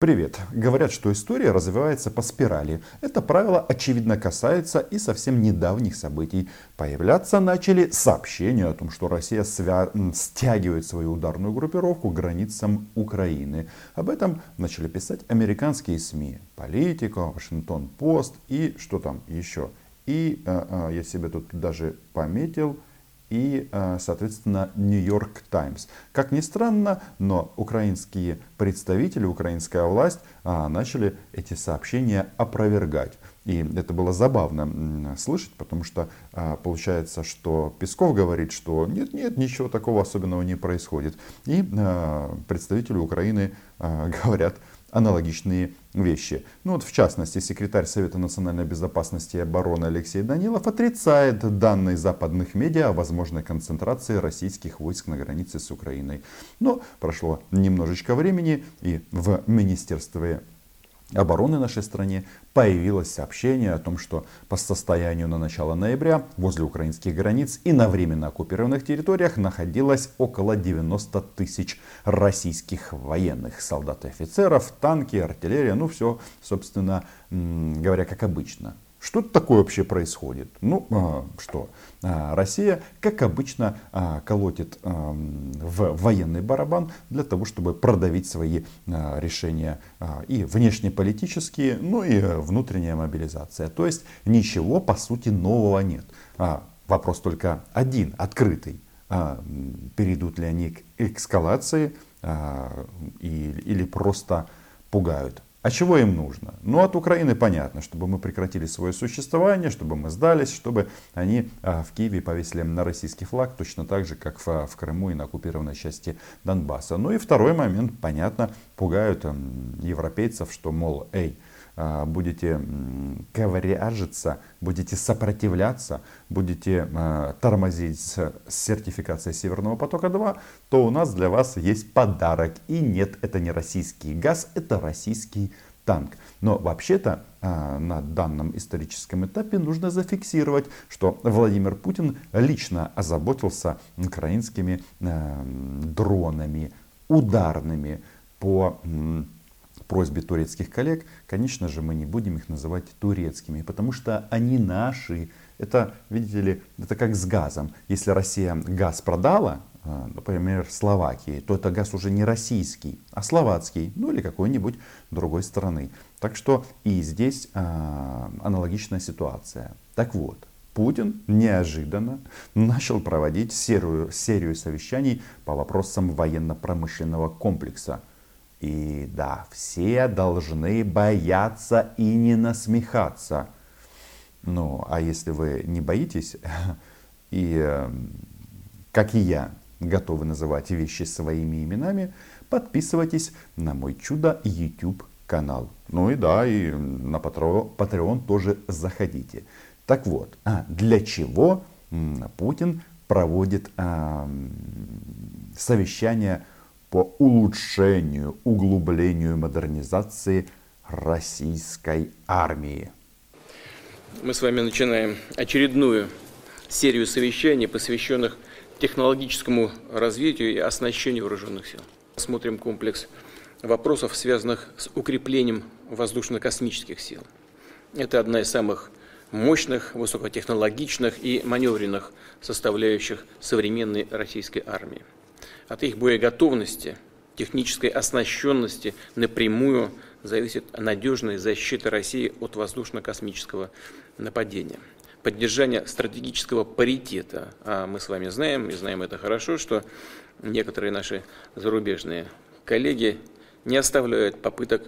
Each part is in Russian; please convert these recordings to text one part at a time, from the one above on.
Привет! Говорят, что история развивается по спирали. Это правило очевидно касается и совсем недавних событий. Появляться начали сообщения о том, что Россия свя... стягивает свою ударную группировку к границам Украины. Об этом начали писать американские СМИ. Политика, Вашингтон-Пост и что там еще. И э, э, я себе тут даже пометил и, э, соответственно, Нью-Йорк Таймс. Как ни странно, но украинские представители, украинская власть а, начали эти сообщения опровергать. И это было забавно слышать, потому что а, получается, что Песков говорит, что нет, нет, ничего такого особенного не происходит. И а, представители Украины говорят, аналогичные вещи. Ну вот в частности, секретарь Совета национальной безопасности и обороны Алексей Данилов отрицает данные западных медиа о возможной концентрации российских войск на границе с Украиной. Но прошло немножечко времени и в Министерстве обороны нашей стране появилось сообщение о том, что по состоянию на начало ноября возле украинских границ и на временно оккупированных территориях находилось около 90 тысяч российских военных, солдат и офицеров, танки, артиллерия, ну все, собственно говоря, как обычно. Что такое вообще происходит? Ну, а, что? А, Россия, как обычно, а, колотит а, в военный барабан для того, чтобы продавить свои а, решения а, и внешнеполитические, ну и внутренняя мобилизация. То есть ничего, по сути, нового нет. А, вопрос только один, открытый. А, перейдут ли они к эскалации а, и, или просто пугают? А чего им нужно? Ну, от Украины понятно, чтобы мы прекратили свое существование, чтобы мы сдались, чтобы они а, в Киеве повесили на российский флаг, точно так же, как в, в Крыму и на оккупированной части Донбасса. Ну и второй момент, понятно, пугают а, европейцев, что, мол, эй, а, будете ковыряжиться, будете сопротивляться, будете а, тормозить с сертификацией Северного потока-2, то у нас для вас есть подарок. И нет, это не российский газ, это российский танк. Но вообще-то а, на данном историческом этапе нужно зафиксировать, что Владимир Путин лично озаботился украинскими дронами ударными по просьбе турецких коллег, конечно же, мы не будем их называть турецкими, потому что они наши. Это, видите ли, это как с газом. Если Россия газ продала, а, например, Словакии, то это газ уже не российский, а словацкий, ну или какой-нибудь другой страны. Так что и здесь а, аналогичная ситуация. Так вот, Путин неожиданно начал проводить серию, серию совещаний по вопросам военно-промышленного комплекса. И да, все должны бояться и не насмехаться. Ну, а если вы не боитесь, и, эм, как и я, готовы называть вещи своими именами, подписывайтесь на мой чудо YouTube канал. Ну и да, и на Patreon тоже заходите. Так вот, а для чего Путин проводит а, совещание по улучшению, углублению модернизации российской армии. Мы с вами начинаем очередную серию совещаний, посвященных технологическому развитию и оснащению вооруженных сил. Смотрим комплекс вопросов, связанных с укреплением воздушно-космических сил. Это одна из самых мощных, высокотехнологичных и маневренных составляющих современной российской армии от их боеготовности, технической оснащенности напрямую зависит надежная защита России от воздушно-космического нападения. Поддержание стратегического паритета. А мы с вами знаем, и знаем это хорошо, что некоторые наши зарубежные коллеги не оставляют попыток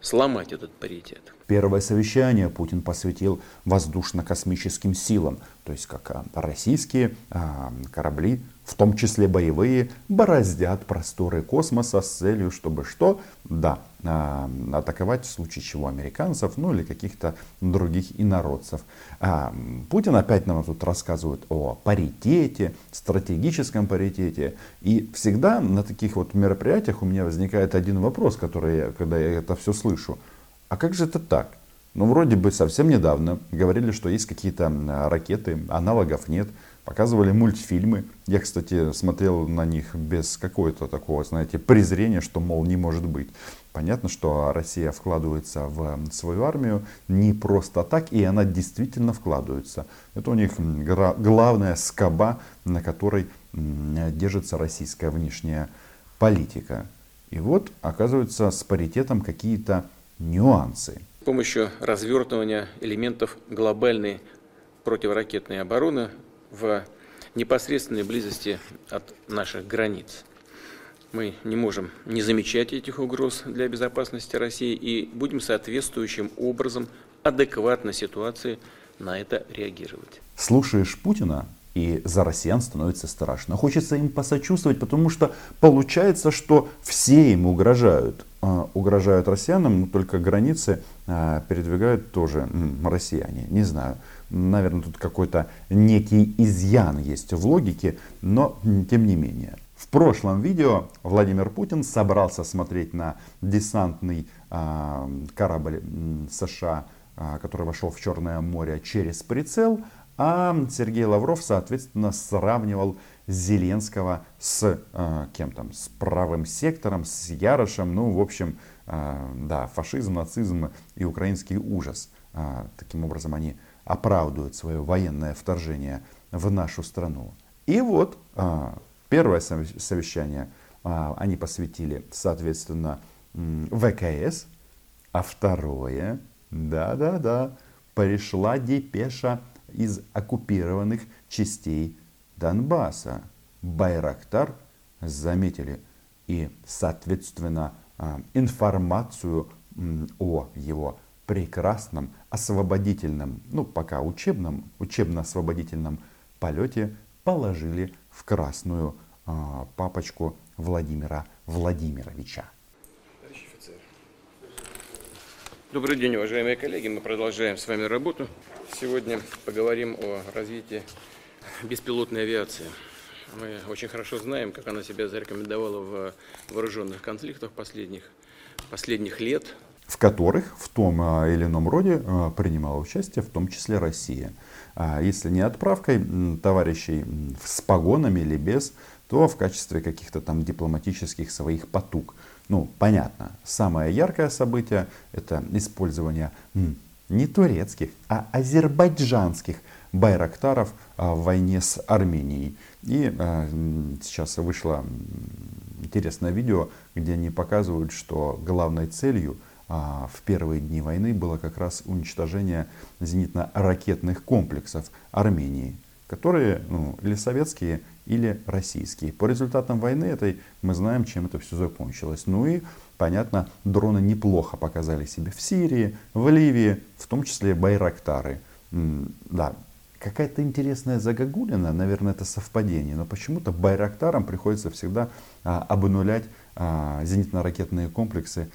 сломать этот паритет. Первое совещание Путин посвятил воздушно-космическим силам, то есть как а, российские а, корабли в том числе боевые, бороздят просторы космоса с целью, чтобы что? Да, а, атаковать в случае чего американцев, ну или каких-то других инородцев. А, Путин опять нам тут рассказывает о паритете, стратегическом паритете. И всегда на таких вот мероприятиях у меня возникает один вопрос, который я, когда я это все слышу. А как же это так? Ну, вроде бы совсем недавно говорили, что есть какие-то ракеты, аналогов нет. Показывали мультфильмы. Я, кстати, смотрел на них без какого-то такого, знаете, презрения, что, мол, не может быть. Понятно, что Россия вкладывается в свою армию не просто так, и она действительно вкладывается. Это у них главная скоба, на которой держится российская внешняя политика. И вот, оказывается, с паритетом какие-то нюансы. С помощью развертывания элементов глобальной противоракетной обороны в непосредственной близости от наших границ. Мы не можем не замечать этих угроз для безопасности России и будем соответствующим образом адекватно ситуации на это реагировать. Слушаешь Путина, и за россиян становится страшно. Хочется им посочувствовать, потому что получается, что все им угрожают. А, угрожают россиянам, только границы передвигают тоже россияне. Не знаю. Наверное, тут какой-то некий изъян есть в логике, но тем не менее. В прошлом видео Владимир Путин собрался смотреть на десантный э, корабль США, э, который вошел в Черное море через прицел, а Сергей Лавров, соответственно, сравнивал Зеленского с кем там, с правым сектором, с Ярошем, ну, в общем, да, фашизм, нацизм и украинский ужас. Э, таким образом, они оправдывают свое военное вторжение в нашу страну. И вот э, первое совещание они посвятили, соответственно, ВКС, а второе, да-да-да, пришла депеша из оккупированных частей Донбасса. Байрактар заметили и, соответственно, а, информацию о его прекрасном освободительном, ну пока учебном, учебно-освободительном полете положили в красную э, папочку Владимира Владимировича. Добрый день, уважаемые коллеги. Мы продолжаем с вами работу. Сегодня поговорим о развитии беспилотной авиации. Мы очень хорошо знаем, как она себя зарекомендовала в вооруженных конфликтах последних, последних лет. В которых в том а, или ином роде а, принимала участие, в том числе Россия. А если не отправкой товарищей с погонами или без, то в качестве каких-то там дипломатических своих потуг. Ну, понятно, самое яркое событие это использование не турецких, а азербайджанских байрактаров а, в войне с Арменией. И а, сейчас вышло интересное видео, где они показывают, что главной целью а, в первые дни войны было как раз уничтожение зенитно-ракетных комплексов Армении, которые ну, или советские, или российские. По результатам войны этой мы знаем, чем это все закончилось. Ну и понятно, дроны неплохо показали себя в Сирии, в Ливии, в том числе Байрактары. Да, какая-то интересная загогулина, наверное, это совпадение, но почему-то Байрактарам приходится всегда а, обнулять а, зенитно-ракетные комплексы,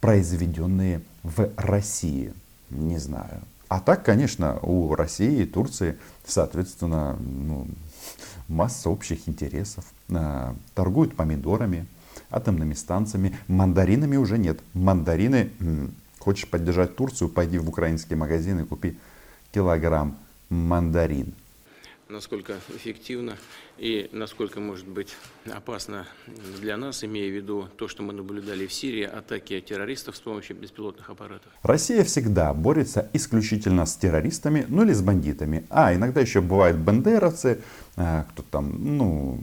произведенные в России. Не знаю. А так, конечно, у России и Турции, соответственно, ну, масса общих интересов. А, торгуют помидорами, атомными станциями. Мандаринами уже нет. Мандарины, хочешь поддержать Турцию, пойди в украинский магазин и купи килограмм мандарин. Насколько эффективно и насколько может быть опасно для нас, имея в виду то, что мы наблюдали в Сирии, атаки террористов с помощью беспилотных аппаратов. Россия всегда борется исключительно с террористами, ну или с бандитами. А иногда еще бывают бандеровцы, а, кто там, ну,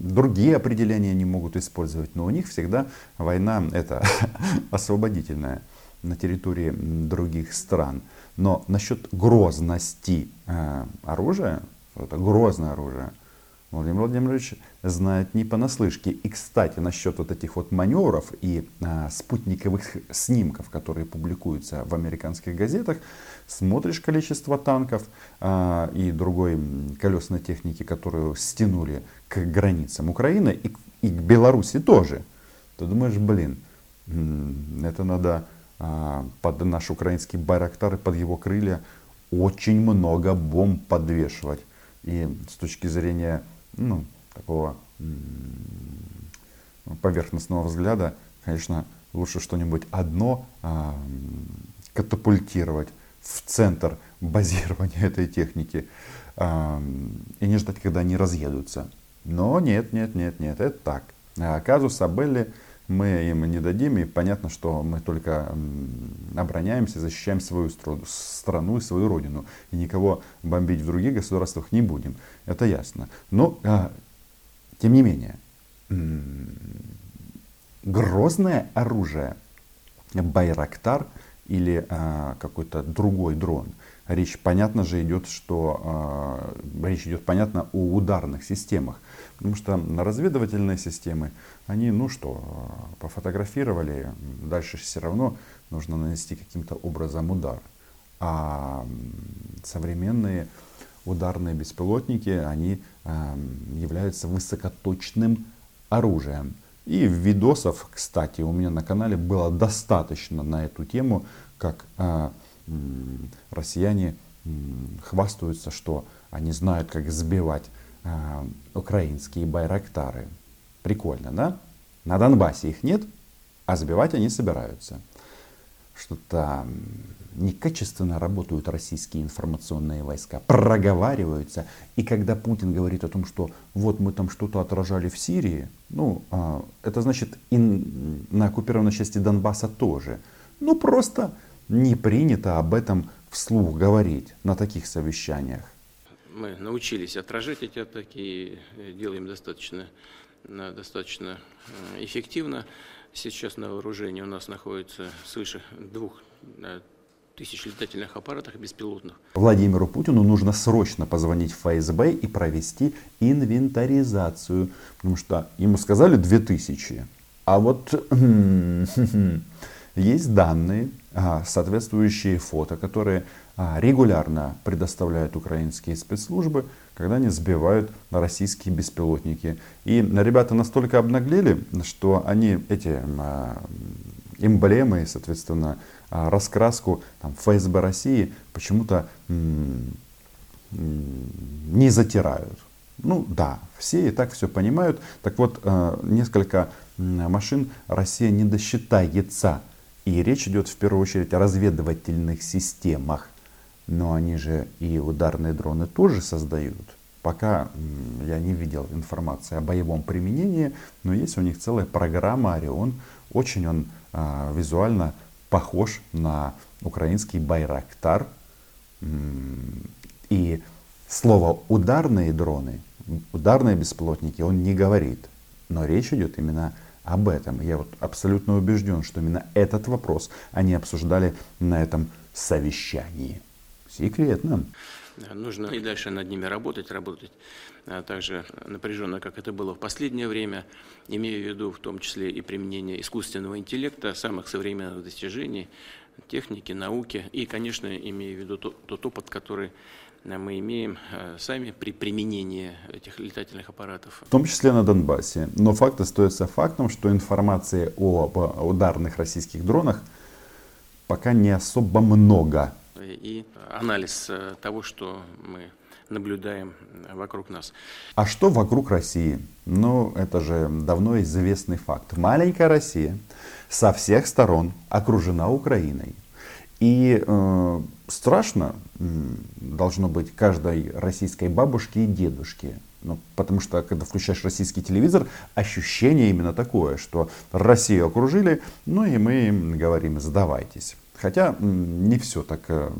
другие определения не могут использовать, но у них всегда война это освободительная на территории других стран. Но насчет грозности э, оружия, это грозное оружие, Владимир Владимирович знает не понаслышке. И, кстати, насчет вот этих вот маневров и а, спутниковых снимков, которые публикуются в американских газетах, смотришь количество танков а, и другой колесной техники, которую стянули к границам Украины и, и к Беларуси тоже, то думаешь, блин, это надо а, под наш украинский Байрактар и под его крылья очень много бомб подвешивать. И с точки зрения ну, такого поверхностного взгляда, конечно, лучше что-нибудь одно а, катапультировать в центр базирования этой техники и не ждать, когда они разъедутся. Но нет, нет, нет, нет, это так. А казус Абелли мы им не дадим, и понятно, что мы только обороняемся, защищаем свою страну и свою родину, и никого бомбить в других государствах не будем, это ясно. Но, а, тем не менее, грозное оружие, Байрактар или а, какой-то другой дрон, речь, понятно же, идет, что а, речь идет, понятно, о ударных системах. Потому что разведывательные системы, они, ну что, пофотографировали, дальше все равно нужно нанести каким-то образом удар. А современные ударные беспилотники, они э, являются высокоточным оружием. И видосов, кстати, у меня на канале было достаточно на эту тему, как э, россияне э, хвастаются, что они знают, как сбивать э, украинские байрактары. Прикольно, да? На Донбассе их нет, а сбивать они собираются. Что-то некачественно работают российские информационные войска, проговариваются. И когда Путин говорит о том, что вот мы там что-то отражали в Сирии, ну, а, это значит и на оккупированной части Донбасса тоже. Ну, просто не принято об этом вслух говорить на таких совещаниях мы научились отражать эти атаки и э, делаем достаточно, достаточно э, эффективно. Сейчас на вооружении у нас находится свыше двух э, тысяч летательных аппаратов беспилотных. Владимиру Путину нужно срочно позвонить в ФСБ и провести инвентаризацию, потому что ему сказали 2000, а вот есть данные, соответствующие фото, которые а, регулярно предоставляют украинские спецслужбы, когда они сбивают российские беспилотники. И ребята настолько обнаглели, что они эти а, эмблемы, соответственно, а, раскраску там, ФСБ России почему-то не затирают. Ну да, все и так все понимают. Так вот, несколько машин Россия не досчитается. И речь идет в первую очередь о разведывательных системах но они же и ударные дроны тоже создают. Пока я не видел информации о боевом применении, но есть у них целая программа Орион. Очень он а, визуально похож на украинский Байрактар. И слово ударные дроны, ударные беспилотники он не говорит. Но речь идет именно об этом. Я вот абсолютно убежден, что именно этот вопрос они обсуждали на этом совещании. Секретно. Нужно и дальше над ними работать, работать а так же напряженно, как это было в последнее время, имея в виду в том числе и применение искусственного интеллекта, самых современных достижений, техники, науки и, конечно, имея в виду тот, тот опыт, который мы имеем э, сами при применении этих летательных аппаратов. В том числе на Донбассе. Но факт остается фактом, что информации об ударных российских дронах пока не особо много и анализ э, того, что мы наблюдаем вокруг нас. А что вокруг России? Ну, это же давно известный факт. Маленькая Россия со всех сторон окружена Украиной. И э, страшно должно быть каждой российской бабушке и дедушке. Ну, потому что, когда включаешь российский телевизор, ощущение именно такое, что Россию окружили, ну и мы им говорим, сдавайтесь. Хотя не все так э,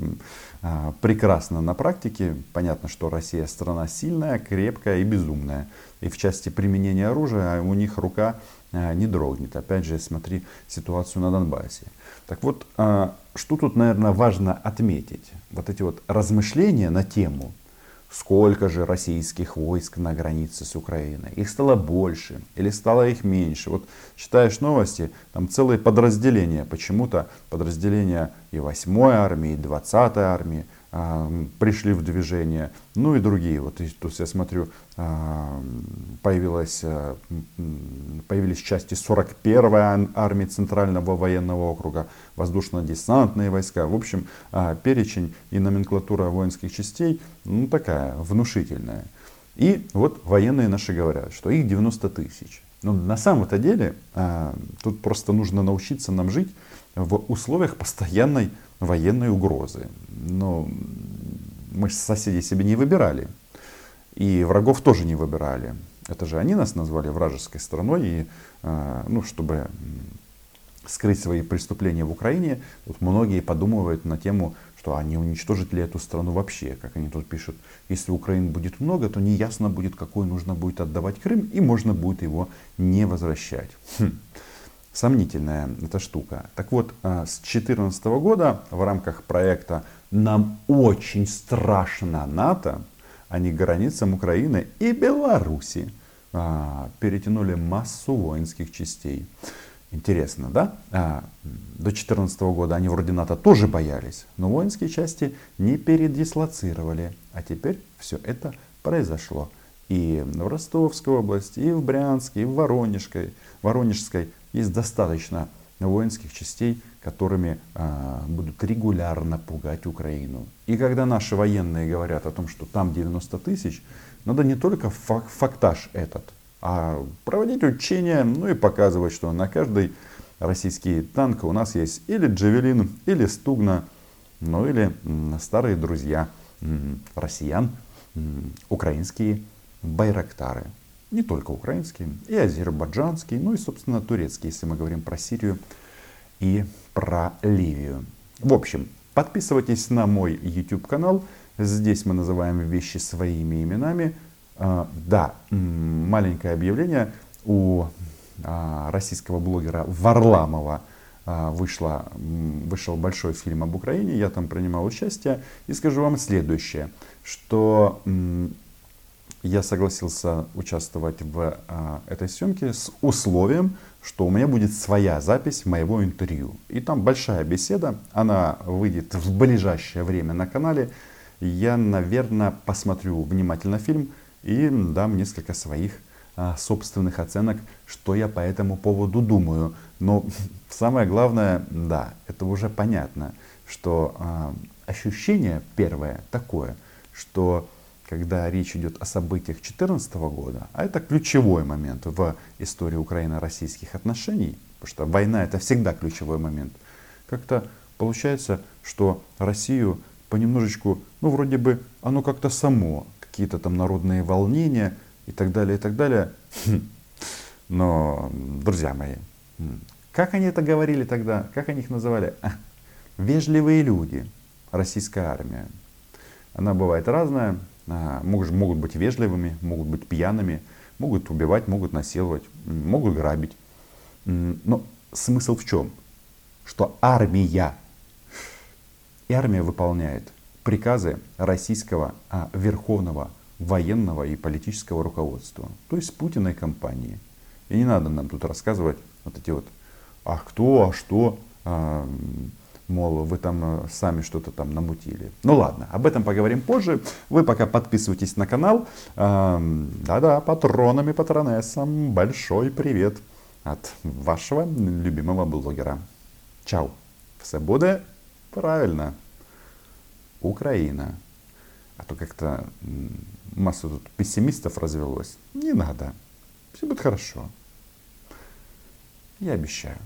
а, прекрасно на практике. Понятно, что Россия страна сильная, крепкая и безумная. И в части применения оружия у них рука а, не дрогнет. Опять же, смотри ситуацию на Донбассе. Так вот, а, что тут, наверное, важно отметить? Вот эти вот размышления на тему Сколько же российских войск на границе с Украиной? Их стало больше или стало их меньше? Вот читаешь новости, там целые подразделения, почему-то подразделения и 8 армии, и 20 армии, пришли в движение, ну и другие. Вот тут я смотрю, появилась, а, появились части 41-й армии Центрального военного округа, воздушно-десантные войска. В общем, а, перечень и номенклатура воинских частей, ну такая, внушительная. И вот военные наши говорят, что их 90 тысяч. Но на самом-то деле, а, тут просто нужно научиться нам жить в условиях постоянной военной угрозы. Но мы соседей себе не выбирали. И врагов тоже не выбирали. Это же они нас назвали вражеской страной. И, э, ну, чтобы скрыть свои преступления в Украине, вот многие подумывают на тему, что они уничтожат ли эту страну вообще. Как они тут пишут, если Украины будет много, то неясно будет, какой нужно будет отдавать Крым, и можно будет его не возвращать. Хм. Сомнительная эта штука. Так вот, э, с 2014 года в рамках проекта «Нам очень страшно НАТО», они к границам Украины и Беларуси а, перетянули массу воинских частей. Интересно, да? А, до 2014 года они вроде НАТО тоже боялись, но воинские части не передислоцировали. А теперь все это произошло. И в Ростовской области, и в Брянске, и в Воронежской, Воронежской есть достаточно воинских частей, которыми а, будут регулярно пугать Украину. И когда наши военные говорят о том, что там 90 тысяч, надо не только фак фактаж этот, а проводить учения, ну и показывать, что на каждый российский танк у нас есть или Джавелин, или Стугна, ну или старые друзья россиян, украинские байрактары. Не только украинские, и азербайджанские, ну и, собственно, турецкие, если мы говорим про Сирию и про Ливию. В общем, подписывайтесь на мой YouTube канал. Здесь мы называем вещи своими именами. А, да, маленькое объявление. У а, российского блогера Варламова а, вышло, вышел большой фильм об Украине. Я там принимал участие. И скажу вам следующее, что я согласился участвовать в а, этой съемке с условием, что у меня будет своя запись моего интервью. И там большая беседа, она выйдет в ближайшее время на канале. Я, наверное, посмотрю внимательно фильм и дам несколько своих а, собственных оценок, что я по этому поводу думаю. Но самое главное, да, это уже понятно, что а, ощущение первое такое, что когда речь идет о событиях 2014 года, а это ключевой момент в истории украино-российских отношений, потому что война это всегда ключевой момент, как-то получается, что Россию понемножечку, ну вроде бы оно как-то само, какие-то там народные волнения и так далее, и так далее. Хм. Но, друзья мои, как они это говорили тогда, как они их называли? Вежливые люди, российская армия. Она бывает разная, могут, могут быть вежливыми, могут быть пьяными, могут убивать, могут насиловать, могут грабить. Но смысл в чем? Что армия, и армия выполняет приказы российского а, верховного военного и политического руководства, то есть Путина и компании. И не надо нам тут рассказывать вот эти вот, а кто, а что, а, мол, вы там э, сами что-то там намутили. Ну ладно, об этом поговорим позже. Вы пока подписывайтесь на канал. Да-да, патронами, патронессам большой привет от вашего любимого блогера. Чао. Все буде правильно. Украина. А то как-то массу тут пессимистов развелось. Не надо. Все будет хорошо. Я обещаю.